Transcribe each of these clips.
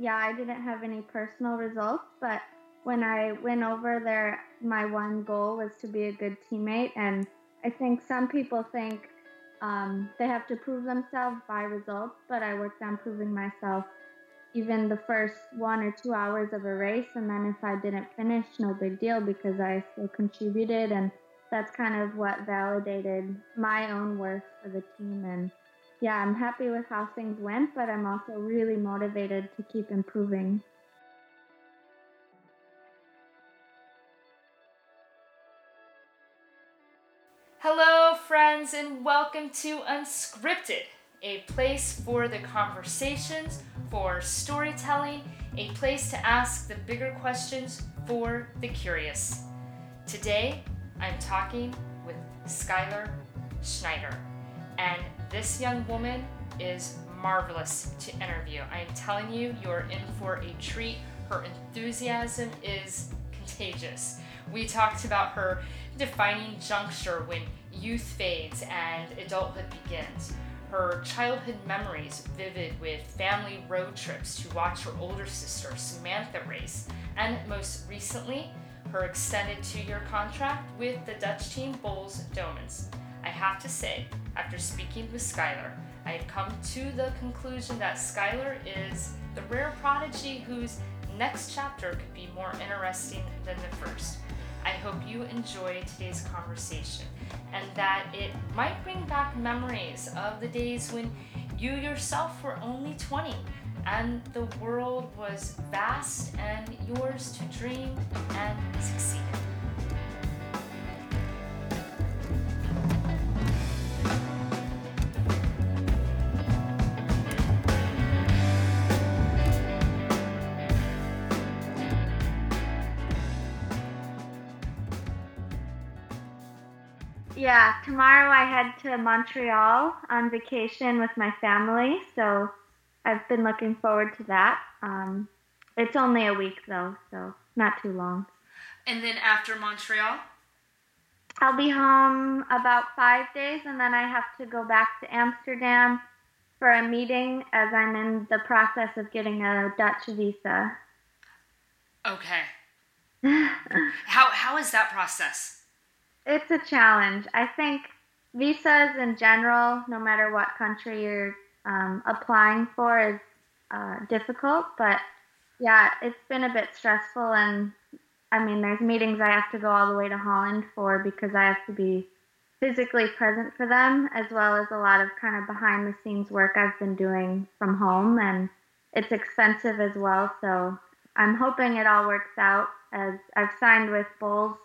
yeah, I didn't have any personal results, but when I went over there, my one goal was to be a good teammate. And I think some people think um, they have to prove themselves by results, but I worked on proving myself even the first one or two hours of a race. And then if I didn't finish, no big deal because I still contributed. And that's kind of what validated my own worth for the team. And yeah, I'm happy with how things went, but I'm also really motivated to keep improving. Hello, friends, and welcome to Unscripted, a place for the conversations, for storytelling, a place to ask the bigger questions for the curious. Today, I'm talking with Skylar Schneider, and this young woman is marvelous to interview. I am telling you, you're in for a treat. Her enthusiasm is contagious. We talked about her defining juncture when youth fades and adulthood begins. Her childhood memories vivid with family road trips to watch her older sister Samantha race, and most recently, her extended two year contract with the Dutch team Boels Dolmans. I have to say, after speaking with Skylar, I have come to the conclusion that Skylar is the rare prodigy whose next chapter could be more interesting than the first. I hope you enjoy today's conversation and that it might bring back memories of the days when you yourself were only 20 and the world was vast and yours to dream and succeed. Tomorrow I head to Montreal on vacation with my family, so I've been looking forward to that. Um, it's only a week though, so not too long. And then after Montreal? I'll be home about five days, and then I have to go back to Amsterdam for a meeting as I'm in the process of getting a Dutch visa. Okay. how, how is that process? It's a challenge. I think visas in general, no matter what country you're um, applying for, is uh, difficult. But yeah, it's been a bit stressful. And I mean, there's meetings I have to go all the way to Holland for because I have to be physically present for them, as well as a lot of kind of behind the scenes work I've been doing from home. And it's expensive as well. So I'm hoping it all works out as I've signed with Boels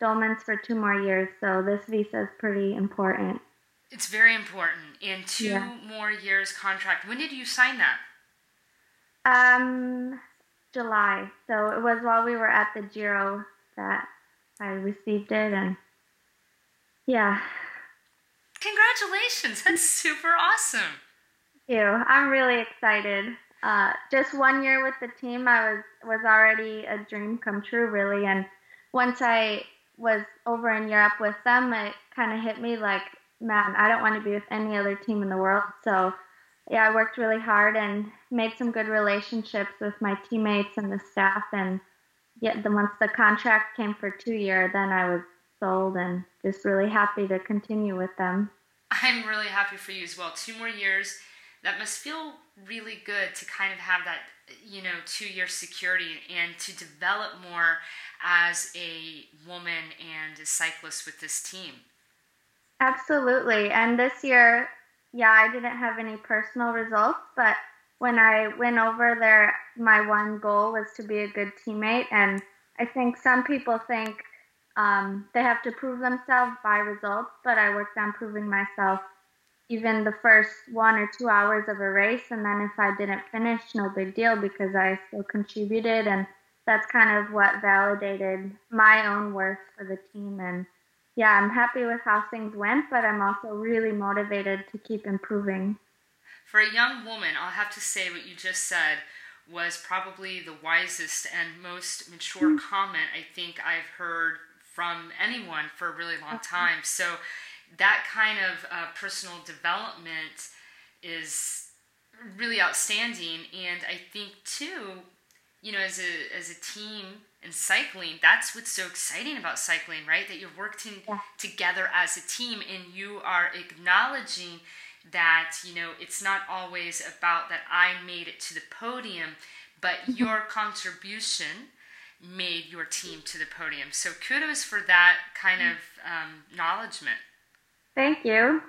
Dolmans for two more years, so this visa is pretty important. It's very important. In two yeah. more years contract. When did you sign that? Um, July. So it was while we were at the Giro that I received it, and yeah. Congratulations! That's super awesome. Thank you. I'm really excited. Uh, just one year with the team, I was was already a dream come true, really. And once I was over in Europe with them, it kind of hit me like, man, I don't want to be with any other team in the world. So, yeah, I worked really hard and made some good relationships with my teammates and the staff. And yeah, then once the contract came for two year, then I was sold and just really happy to continue with them. I'm really happy for you as well. Two more years. That must feel really good to kind of have that, you know, two year security and to develop more as a woman and a cyclist with this team. Absolutely. And this year, yeah, I didn't have any personal results, but when I went over there, my one goal was to be a good teammate. And I think some people think um, they have to prove themselves by results, but I worked on proving myself even the first one or two hours of a race. And then if I didn't finish, no big deal because I still contributed and that's kind of what validated my own worth for the team. And yeah, I'm happy with how things went, but I'm also really motivated to keep improving. For a young woman, I'll have to say what you just said was probably the wisest and most mature mm-hmm. comment I think I've heard from anyone for a really long time. So that kind of uh, personal development is really outstanding. And I think too, you know, as a as a team in cycling, that's what's so exciting about cycling, right? That you're working yeah. together as a team, and you are acknowledging that you know it's not always about that I made it to the podium, but mm-hmm. your contribution made your team to the podium. So kudos for that kind of um, acknowledgement. Thank you.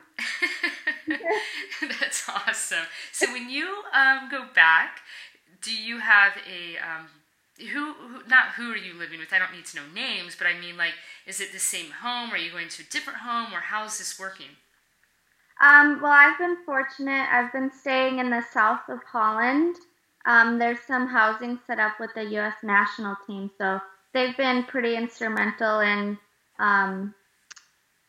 That's awesome. So when you um, go back, do you have a um, who, who? Not who are you living with? I don't need to know names, but I mean, like, is it the same home? Are you going to a different home, or how is this working? Um, well, I've been fortunate. I've been staying in the south of Holland. Um, there's some housing set up with the U.S. national team, so they've been pretty instrumental in um,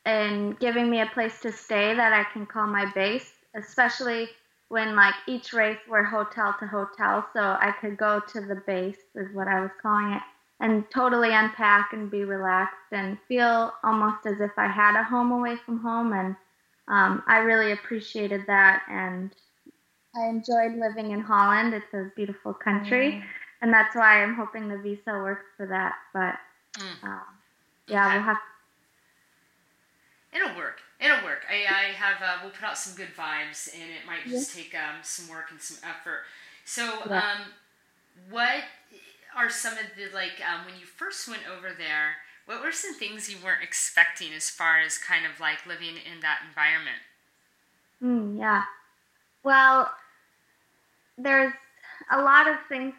in giving me a place to stay that I can call my base, especially when like each race were hotel to hotel, so I could go to the base is what I was calling it, and totally unpack and be relaxed and feel almost as if I had a home away from home and um, I really appreciated that, and I enjoyed living in Holland. It's a beautiful country, mm. and that's why I'm hoping the visa works for that. But mm. um, yeah, okay. we'll have. It'll work. It'll work. I, I have. Uh, we'll put out some good vibes, and it might just yeah. take um, some work and some effort. So, um, what are some of the like um, when you first went over there? What were some things you weren't expecting as far as kind of like living in that environment? Mm, yeah. Well, there's a lot of things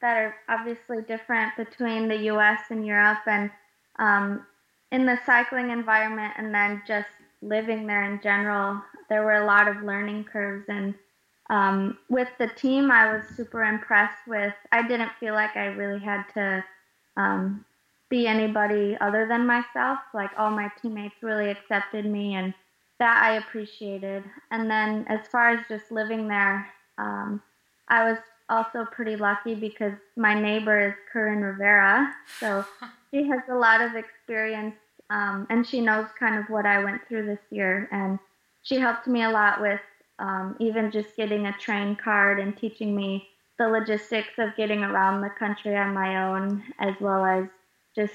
that are obviously different between the US and Europe and um, in the cycling environment and then just living there in general. There were a lot of learning curves and um, with the team, I was super impressed with. I didn't feel like I really had to um, be anybody other than myself. Like all my teammates really accepted me, and that I appreciated. And then as far as just living there, um, I was also pretty lucky because my neighbor is Coryn Rivera, so she has a lot of experience, um, and she knows kind of what I went through this year, and she helped me a lot with um, even just getting a train card and teaching me the logistics of getting around the country on my own, as well as just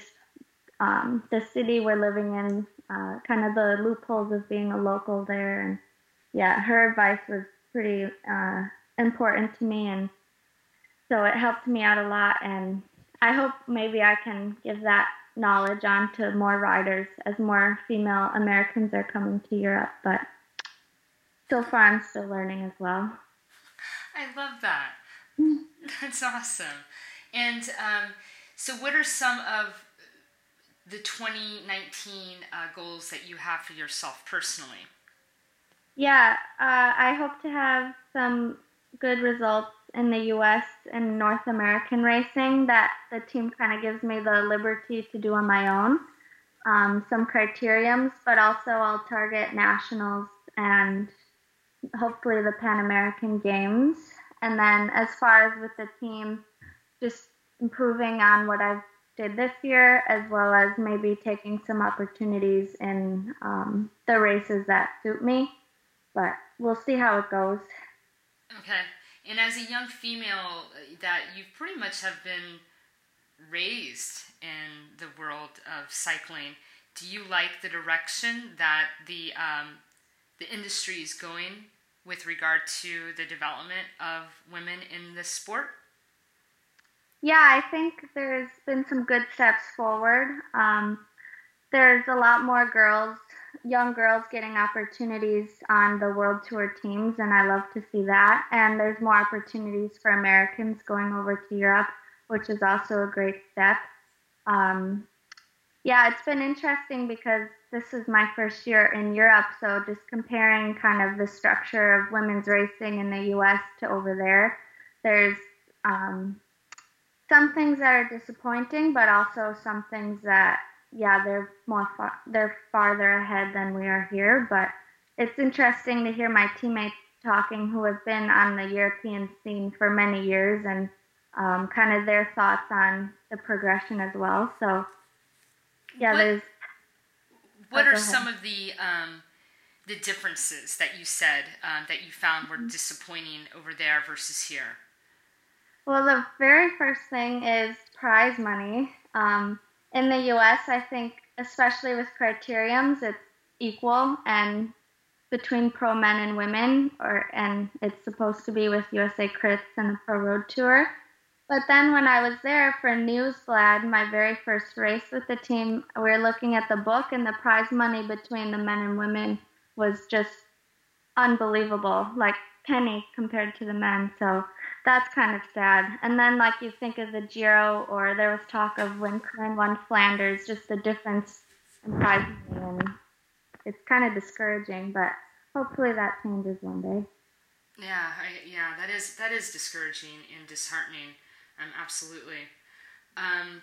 um, the city we're living in, uh, kind of the loopholes of being a local there. And yeah, her advice was pretty uh, important to me, and so it helped me out a lot. And I hope maybe I can give that knowledge on to more riders as more female Americans are coming to Europe. But so far, I'm still learning as well. I love that. That's awesome. And um, so, what are some of the 2019 uh, goals that you have for yourself personally? Yeah, uh, I hope to have some good results in the U.S. and North American racing that the team kind of gives me the liberty to do on my own. Um, some criteriums, but also I'll target nationals and hopefully the Pan American Games. And then as far as with the team, just improving on what I've did this year, as well as maybe taking some opportunities in um, the races that suit me. But we'll see how it goes. Okay. And as a young female, uh, that you pretty much have been raised in the world of cycling, do you like the direction that the um, the industry is going with regard to the development of women in this sport? Yeah, I think there's been some good steps forward. Um, there's a lot more girls, young girls, getting opportunities on the world tour teams, and I love to see that. And there's more opportunities for Americans going over to Europe, which is also a great step. Um, yeah, it's been interesting because this is my first year in Europe, so just comparing kind of the structure of women's racing in the U.S. to over there, there's um, some things that are disappointing, but also some things that yeah they're more far, they're farther ahead than we are here. But it's interesting to hear my teammates talking who have been on the European scene for many years and um, kind of their thoughts on the progression as well. So yeah, what, there's. What oh, are some of the um, the differences that you said um, that you found were disappointing over there versus here? Well, the very first thing is prize money. Um, in the US, I think, especially with criteriums, it's equal and between pro men and women, or and it's supposed to be with USA Crits and the Pro Road Tour. But then when I was there for Nieuwsblad, my very first race with the team, we were looking at the book, and the prize money between the men and women was just unbelievable, like penny compared to the men. So that's kind of sad. And then, like, you think of the Giro, or there was talk of when Coryn won Flanders, just the difference in prize money, and it's kind of discouraging, but hopefully that changes one day. Yeah, I, yeah, that is that is discouraging and disheartening. Um, absolutely. Um,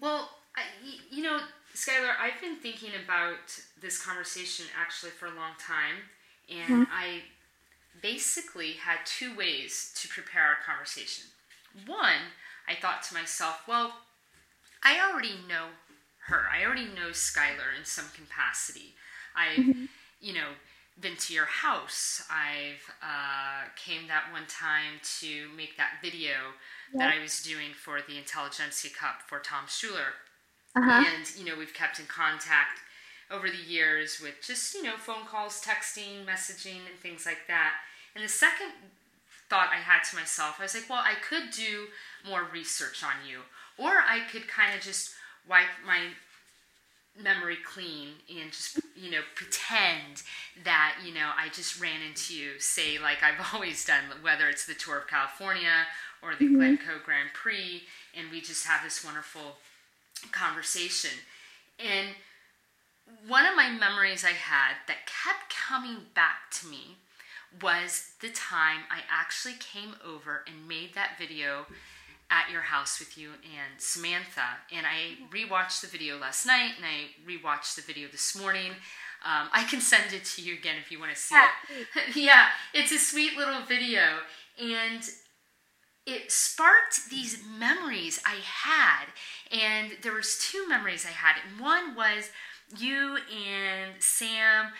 well, I, you know, Skylar, I've been thinking about this conversation actually for a long time, and mm-hmm. I basically had two ways to prepare our conversation. One, I thought to myself, well, I already know her. I already know Skylar in some capacity. I've, mm-hmm. you know, been to your house. I've uh, came that one time to make that video that I was doing for the Intelligentsia Cup for Tom Schuler. Uh-huh. And, you know, we've kept in contact over the years with just, you know, phone calls, texting, messaging, and things like that. And the second thought I had to myself, I was like, well, I could do more research on you, or I could kind of just wipe my memory clean and just you know pretend that you know I just ran into you say like I've always done whether it's the tour of California or the mm-hmm. Glencoe Grand Prix and we just have this wonderful conversation and one of my memories I had that kept coming back to me was the time I actually came over and made that video at your house with you and Samantha. And I rewatched the video last night and I rewatched the video this morning. Um, I can send it to you again if you want to see it. yeah, it's a sweet little video. And it sparked these memories I had. And there was two memories I had. And one was you and Sam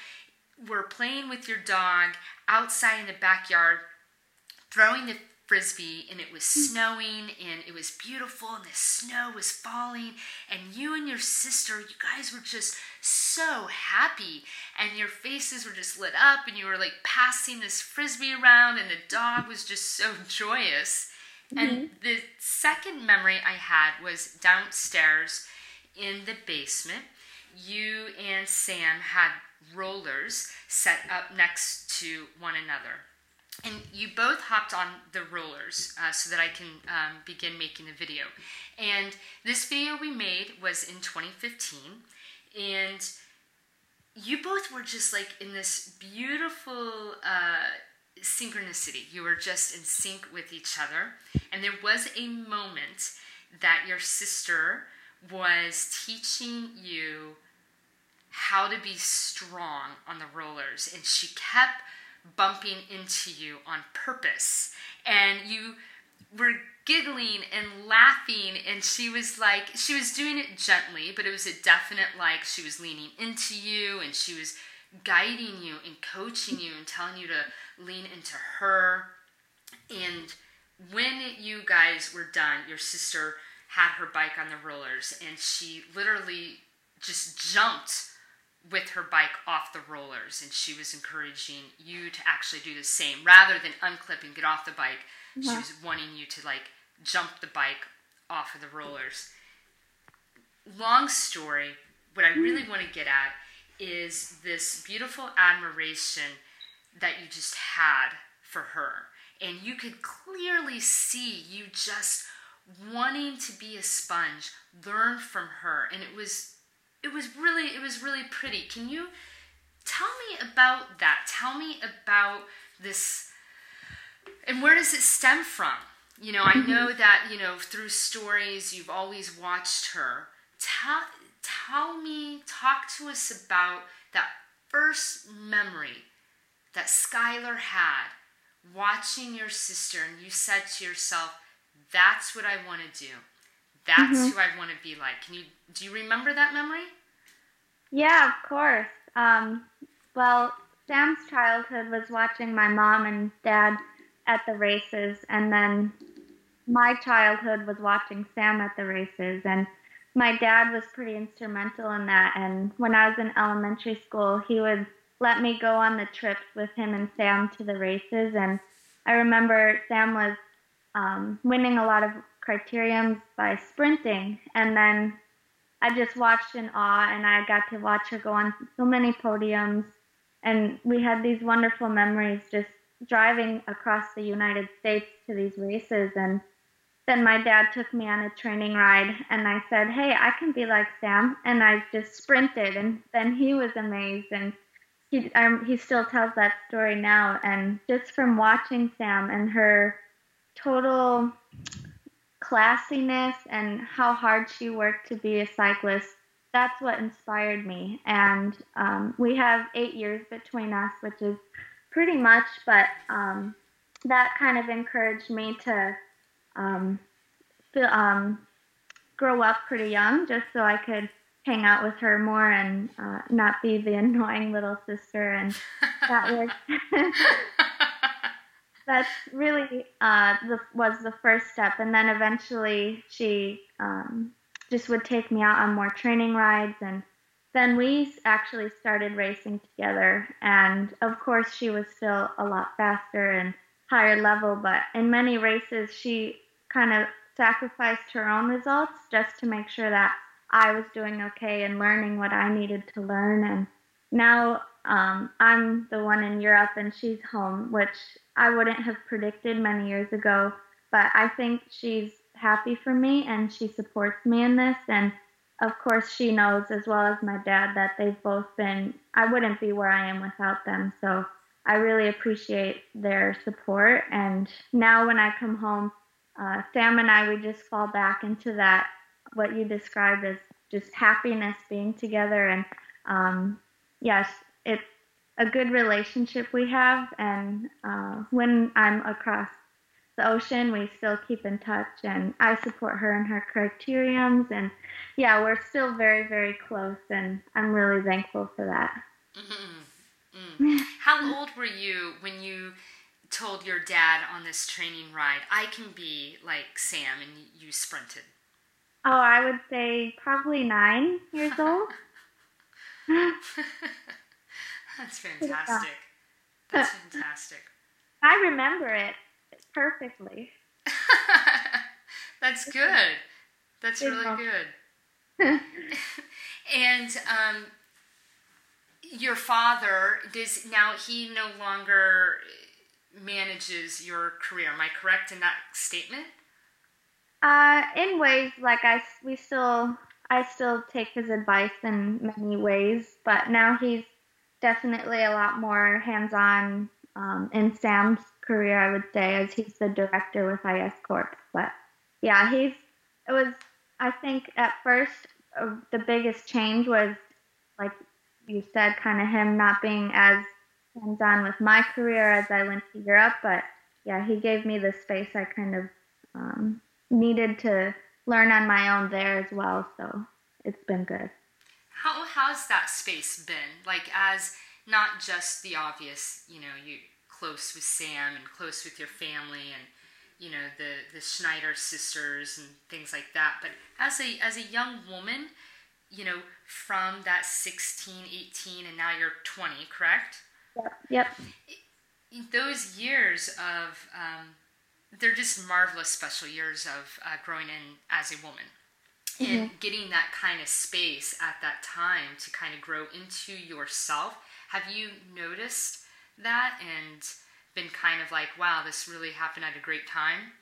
were playing with your dog outside in the backyard, throwing the frisbee and it was snowing and it was beautiful and the snow was falling and you and your sister you guys were just so happy and your faces were just lit up and you were like passing this frisbee around and the dog was just so joyous mm-hmm. and the second memory i had was downstairs in the basement you and sam had rollers set up next to one another and you both hopped on the rollers uh, so that I can um, begin making the video. And this video we made was in 2015, and you both were just like in this beautiful uh, synchronicity. You were just in sync with each other, and there was a moment that your sister was teaching you how to be strong on the rollers, and she kept bumping into you on purpose. And you were giggling and laughing. And she was like she was doing it gently but it was a definite like she was leaning into you and she was guiding you and coaching you and telling you to lean into her. And when you guys were done your sister had her bike on the rollers and she literally just jumped with her bike off the rollers and she was encouraging you to actually do the same rather than unclip and get off the bike mm-hmm. she was wanting you to like jump the bike off of the rollers long story what i really mm. want to get at is this beautiful admiration that you just had for her and you could clearly see you just wanting to be a sponge learn from her and it was it was really it was really pretty. Can you tell me about that? Tell me about this and where does it stem from? You know, I know mm-hmm. that, you know, through stories you've always watched her. Tell tell me, talk to us about that first memory that Skylar had watching your sister and you said to yourself, that's what I want to do. That's mm-hmm. who I want to be like. Can you do you remember that memory? Yeah, of course. Um, well, Sam's childhood was watching my mom and dad at the races, and then my childhood was watching Sam at the races. And my dad was pretty instrumental in that. And when I was in elementary school, he would let me go on the trips with him and Sam to the races. And I remember Sam was um, winning a lot of criteriums by sprinting. And then I just watched in awe, and I got to watch her go on so many podiums. And we had these wonderful memories just driving across the United States to these races. And then my dad took me on a training ride, and I said, Hey, I can be like Sam. And I just sprinted, and then he was amazed. And he, um, he still tells that story now. And just from watching Sam and her total classiness and how hard she worked to be a cyclist, that's what inspired me. And um, we have eight years between us, which is pretty much, but um, that kind of encouraged me to um, feel, um, grow up pretty young just so I could hang out with her more and uh, not be the annoying little sister. And that was. that's really uh, the, was the first step, and then eventually she um, just would take me out on more training rides, and then we actually started racing together. And of course, she was still a lot faster and higher level, but in many races, she kind of sacrificed her own results just to make sure that I was doing okay and learning what I needed to learn. And now um, I'm the one in Europe and she's home, which I wouldn't have predicted many years ago. But I think she's happy for me and she supports me in this. And of course, she knows as well as my dad that they've both been, I wouldn't be where I am without them. So I really appreciate their support. And now when I come home, uh, Sam and I, we just fall back into that, what you described as just happiness being together. And um, yes, it's a good relationship we have. And uh, when I'm across the ocean, we still keep in touch. And I support her in her criteriums. And yeah, we're still very, very close. And I'm really thankful for that. Mm-hmm. Mm. How old were you when you told your dad on this training ride, I can be like Sam, and you sprinted? Oh, I would say probably nine years old. That's fantastic. That's fantastic. I remember it perfectly. That's good. That's really good. and um, your father does now he no longer manages your career. Am I correct in that statement? Uh, in ways, like I, we still, I still take his advice in many ways, but now he's definitely a lot more hands-on um, in Sam's career, I would say, as he's the director with IS Corp. But yeah, he's. It was. I think at first uh, the biggest change was, like you said, kind of him not being as hands-on with my career as I went to Europe. But yeah, he gave me the space I kind of um, needed to learn on my own there as well. So it's been good. How's that space been? Like as not just the obvious, you know, you close with Sam and close with your family and you know the the Schneider sisters and things like that, but as a as a young woman, you know, from that 16, 18 and now you're 20, correct? Yep. yep. Those years of um, they're just marvelous special years of uh, growing in as a woman mm-hmm. and getting that kind of space at that time to kind of grow into yourself. Have you noticed that and been kind of like, wow, this really happened at a great time?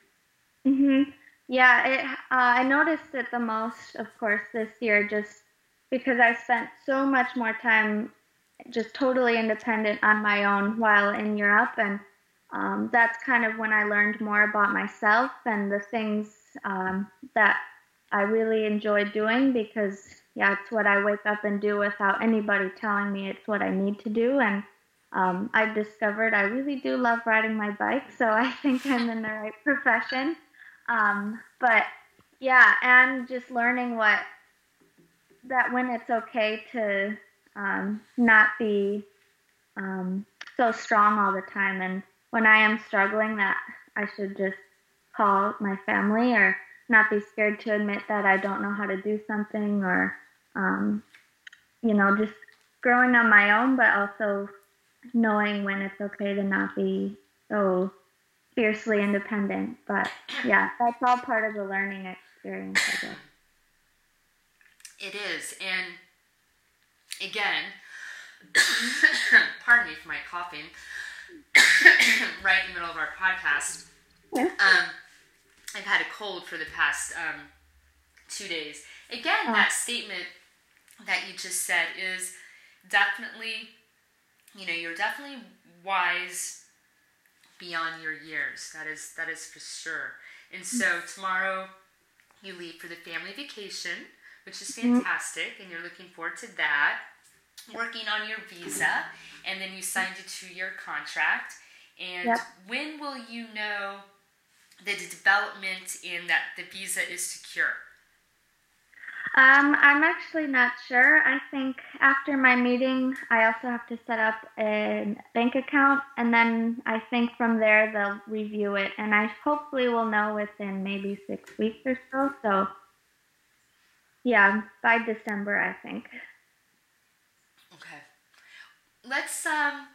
Mhm. Yeah, it, uh, I noticed it the most, of course, this year, just because I spent so much more time just totally independent on my own while in Europe, and um, that's kind of when I learned more about myself and the things um, that I really enjoy doing because yeah, it's what I wake up and do without anybody telling me it's what I need to do. And um, I've discovered I really do love riding my bike, so I think I'm in the right profession. Um, but yeah, and just learning what that when it's okay to um, not be um, so strong all the time. And when I am struggling, that I should just call my family or not be scared to admit that I don't know how to do something or, um, you know, just growing on my own, but also knowing when it's okay to not be so fiercely independent. But yeah, that's all part of the learning experience, I guess. It is. And again, pardon me for my coughing, right in the middle of our podcast. Yeah. Um, I've had a cold for the past um, two days. Again, Oh. that statement that you just said is definitely, you know, you're definitely wise beyond your years. That is that is for sure. And so tomorrow you leave for the family vacation, which is fantastic, and you're looking forward to that. Working on your visa, and then you signed a two-year contract. And Yep. when will you know the development in that the visa is secure? Um, I'm actually not sure. I think after my meeting, I also have to set up a bank account, and then I think from there they'll review it, and I hopefully will know within maybe six weeks or so. So, yeah, by December, I think. Okay. Let's um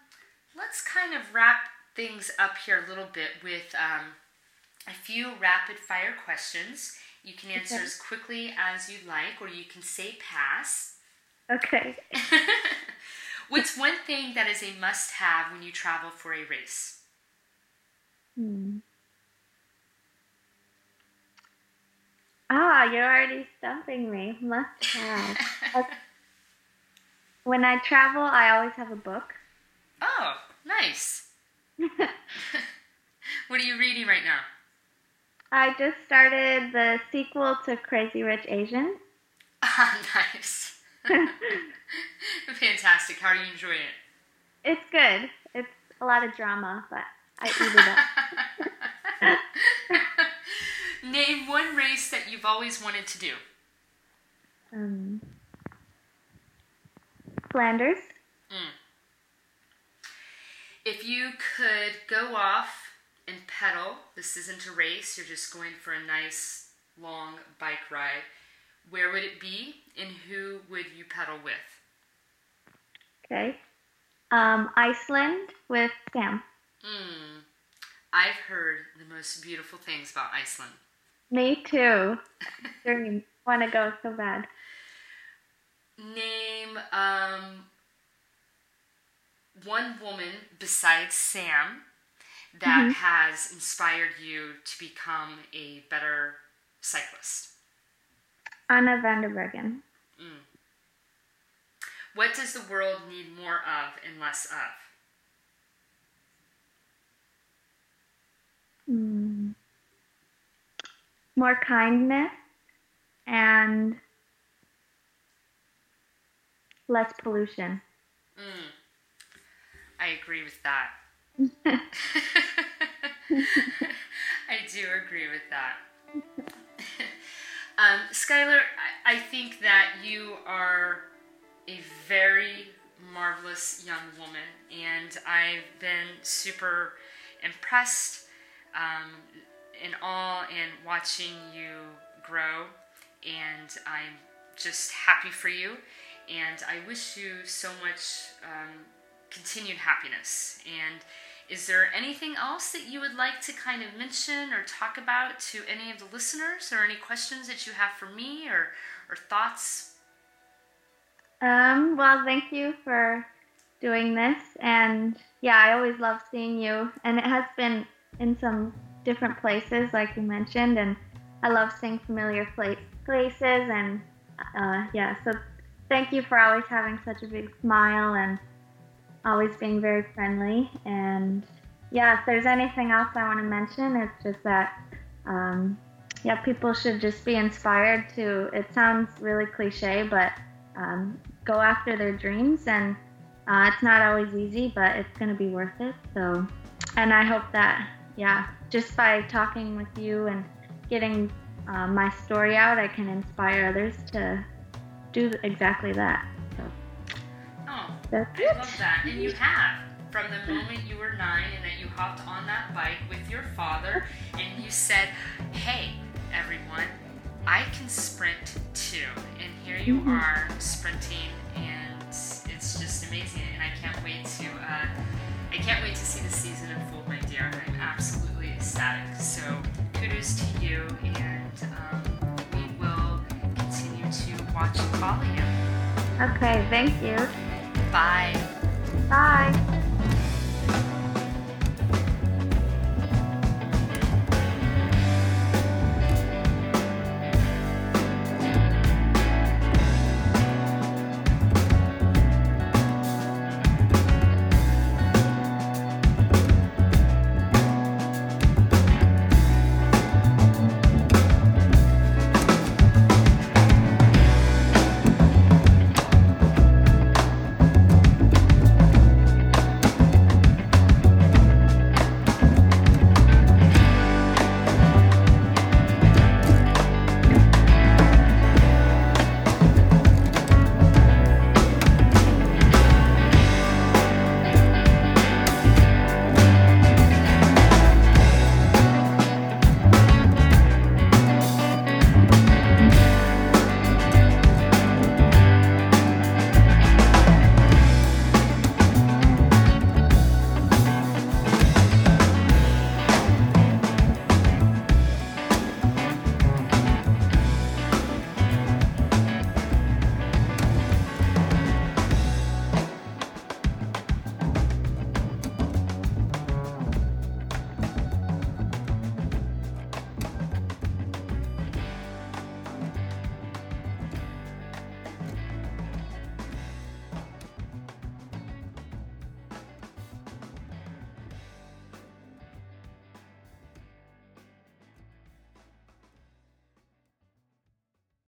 let's kind of wrap things up here a little bit with um, a few rapid fire questions. You can answer Okay. as quickly as you'd like, or you can say pass. Okay. What's one thing that is a must have when you travel for a race? Hmm. Ah, you're already stumping me. Must have. When I travel, I always have a book. Oh, nice. What are you reading right now? I just started the sequel to Crazy Rich Asians. Ah, nice. Fantastic. How are you enjoying it? It's good. It's a lot of drama, but I eat it up. Name one race that you've always wanted to do. um, Flanders. Mm. If you could go off and pedal, this isn't a race, you're just going for a nice long bike ride, where would it be and who would you pedal with? Okay. Um, Iceland with Sam. Mm. I've heard the most beautiful things about Iceland. Me too. Dream. Want to go so bad. Name um, one woman besides Sam that Mhm. has inspired you to become a better cyclist. Anna van der Breggen. Mm. What does the world need more of and less of? Hmm. More kindness and less pollution. Mm. I agree with that. I do agree with that. um, Skylar, I, I think that you are a very marvelous young woman, and I've been super impressed um, in awe and watching you grow, and I'm just happy for you, and I wish you so much um, continued happiness. And is there anything else that you would like to kind of mention or talk about to any of the listeners, or any questions that you have for me, or or thoughts? Um, well, thank you for doing this. And yeah, I always love seeing you. And it has been in some different places, like you mentioned. And I love seeing familiar pla- places. And uh, yeah, so thank you for always having such a big smile and always being very friendly. And yeah, if there's anything else I want to mention, it's just that. Um, yeah, people should just be inspired to. It sounds really cliche, but um, go after their dreams and uh, it's not always easy but it's going to be worth it so and i hope that yeah just by talking with you and getting uh, my story out i can inspire others to do exactly that That's I it. love that. And you have. From the moment you were nine and that you hopped on that bike with your father and you said, hey, everyone, I can sprint too. And here you Mhm. are sprinting and it's just amazing. And I can't wait to, uh, I can't wait to see the season unfold, my dear. I'm absolutely ecstatic. So kudos to you and um, we will continue to watch and follow you. Okay, thank you. Bye. Bye.